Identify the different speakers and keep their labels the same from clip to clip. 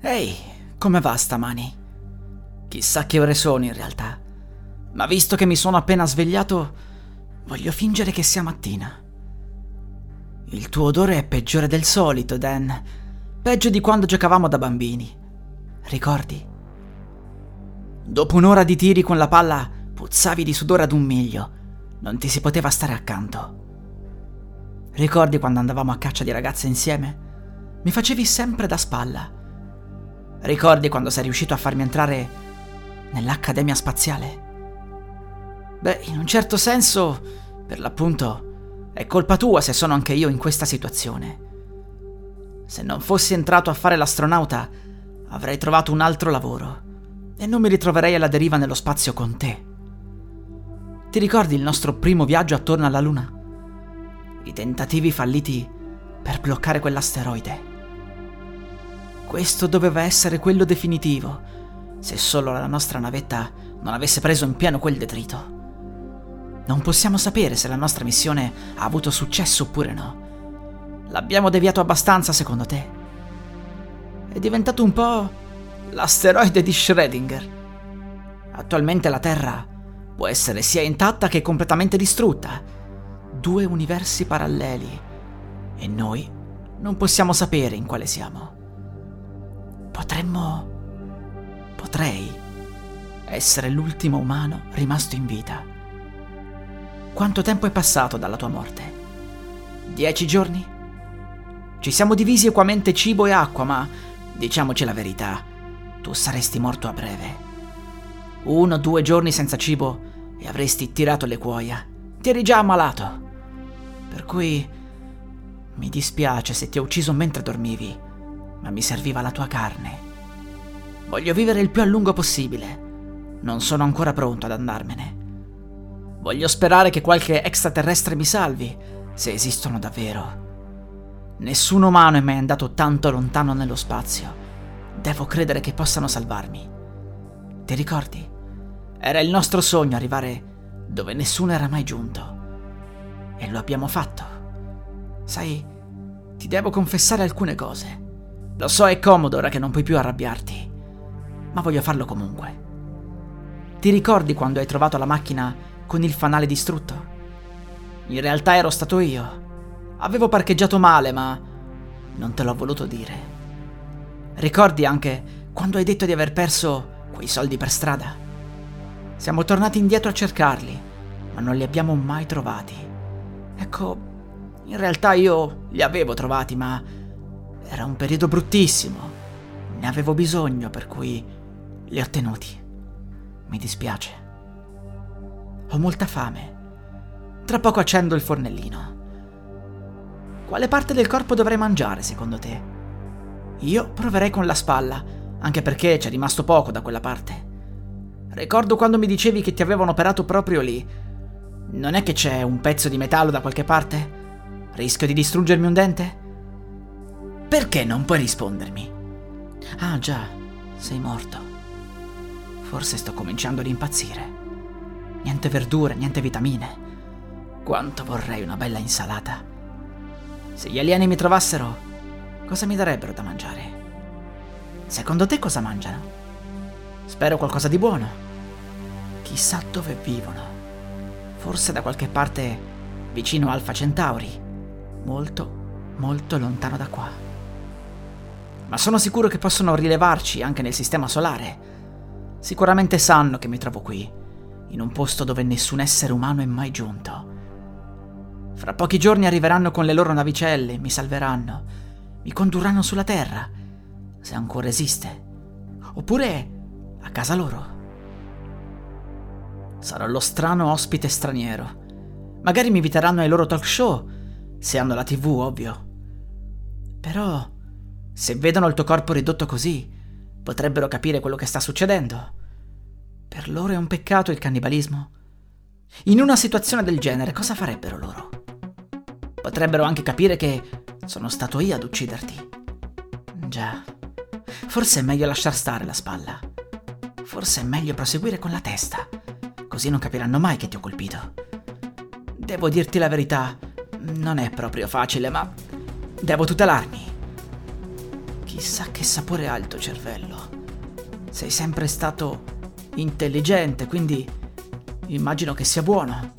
Speaker 1: Ehi, come va stamani? Chissà che ore sono in realtà. Ma visto che mi sono appena svegliato, voglio fingere che sia mattina. Il tuo odore è peggiore del solito, Dan. Peggio di quando giocavamo da bambini. Ricordi? Dopo un'ora di tiri con la palla, puzzavi di sudore ad un miglio. Non ti si poteva stare accanto. Ricordi quando andavamo a caccia di ragazze insieme? Mi facevi sempre da spalla. Ricordi quando sei riuscito a farmi entrare nell'Accademia Spaziale? Beh, in un certo senso, per l'appunto, è colpa tua se sono anche io in questa situazione. Se non fossi entrato a fare l'astronauta, avrei trovato un altro lavoro e non mi ritroverei alla deriva nello spazio con te. Ti ricordi il nostro primo viaggio attorno alla Luna? I tentativi falliti per bloccare quell'asteroide. Questo doveva essere quello definitivo, se solo la nostra navetta non avesse preso in pieno quel detrito. Non possiamo sapere se la nostra missione ha avuto successo oppure no. L'abbiamo deviato abbastanza secondo te? È diventato un po' l'asteroide di Schrödinger. Attualmente la Terra può essere sia intatta che completamente distrutta. Due universi paralleli. E noi non possiamo sapere in quale siamo. Potremmo... Potrei essere l'ultimo umano rimasto in vita. Quanto tempo è passato dalla tua morte? Dieci giorni? Ci siamo divisi equamente cibo e acqua, ma diciamoci la verità, tu saresti morto a breve. Uno o due giorni senza cibo e avresti tirato le cuoia. Ti eri già ammalato. Per cui mi dispiace se ti ho ucciso mentre dormivi ma mi serviva la tua carne. Voglio vivere il più a lungo possibile. Non sono ancora pronto ad andarmene. Voglio sperare che qualche extraterrestre mi salvi, se esistono davvero. Nessun umano è mai andato tanto lontano nello spazio. Devo credere che possano salvarmi. Ti ricordi? Era il nostro sogno arrivare dove nessuno era mai giunto. E lo abbiamo fatto. Sai, ti devo confessare alcune cose. Lo so, è comodo ora che non puoi più arrabbiarti, ma voglio farlo comunque. Ti ricordi quando hai trovato la macchina con il fanale distrutto? In realtà ero stato io. Avevo parcheggiato male, ma non te l'ho voluto dire. Ricordi anche quando hai detto di aver perso quei soldi per strada? Siamo tornati indietro a cercarli, ma non li abbiamo mai trovati. Ecco, in realtà io li avevo trovati, ma era un periodo bruttissimo. Ne avevo bisogno, per cui li ho tenuti. Mi dispiace. Ho molta fame. Tra poco accendo il fornellino. Quale parte del corpo dovrei mangiare, secondo te? Io proverei con la spalla, anche perché c'è rimasto poco da quella parte. Ricordo quando mi dicevi che ti avevano operato proprio lì. Non è che c'è un pezzo di metallo da qualche parte? Rischio di distruggermi un dente? Perché non puoi rispondermi? Ah già, sei morto. Forse sto cominciando ad impazzire. Niente verdure, niente vitamine. Quanto vorrei una bella insalata. Se gli alieni mi trovassero, cosa mi darebbero da mangiare? Secondo te cosa mangiano? Spero qualcosa di buono. Chissà dove vivono. Forse da qualche parte vicino Alfa Centauri. Molto, molto lontano da qua ma sono sicuro che possono rilevarci anche nel sistema solare. Sicuramente sanno che mi trovo qui, in un posto dove nessun essere umano è mai giunto. Fra pochi giorni arriveranno con le loro navicelle, mi salveranno, mi condurranno sulla Terra, se ancora esiste, oppure a casa loro. Sarò lo strano ospite straniero. Magari mi inviteranno ai loro talk show, se hanno la tv, ovvio. Però Se vedono il tuo corpo ridotto così, potrebbero capire quello che sta succedendo. Per loro è un peccato il cannibalismo. In una situazione del genere cosa farebbero loro? Potrebbero anche capire che sono stato io ad ucciderti. Già, forse è meglio lasciar stare la spalla. Forse è meglio proseguire con la testa, così non capiranno mai che ti ho colpito. Devo dirti la verità, non è proprio facile, ma devo tutelarmi. Chissà che sapore ha il tuo cervello. Sei sempre stato intelligente, quindi immagino che sia buono.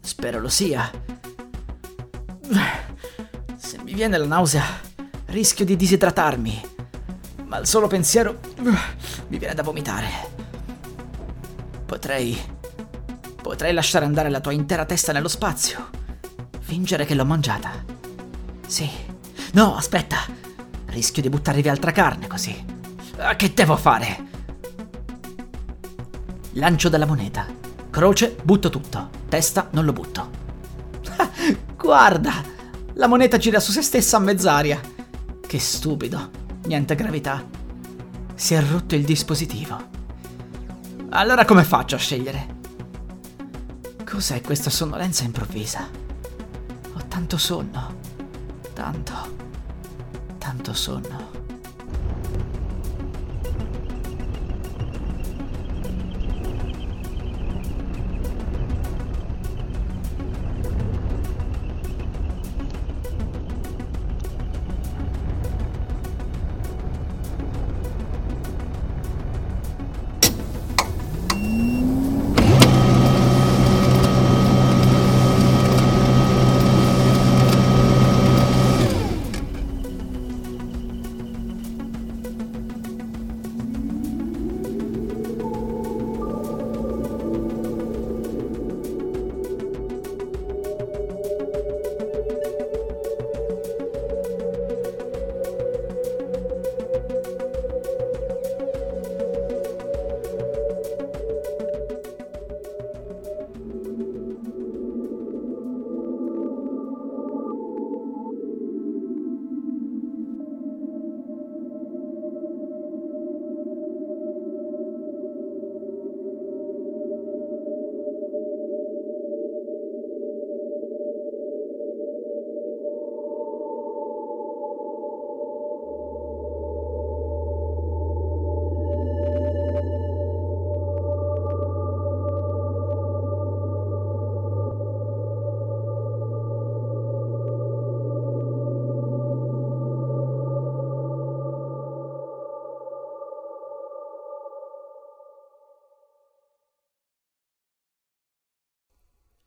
Speaker 1: Spero lo sia. Se mi viene la nausea, rischio di disidratarmi. Ma il solo pensiero mi viene da vomitare. Potrei... Potrei lasciare andare la tua intera testa nello spazio. Fingere che l'ho mangiata. Sì. No, aspetta. Rischio di buttare via altra carne così. Che devo fare? Lancio della moneta. Croce, butto tutto. Testa, non lo butto. Guarda! La moneta gira su se stessa a mezz'aria. Che stupido. Niente gravità. Si è rotto il dispositivo. Allora come faccio a scegliere? Cos'è questa sonnolenza improvvisa? Ho tanto sonno. Tanto. Tanto sonno.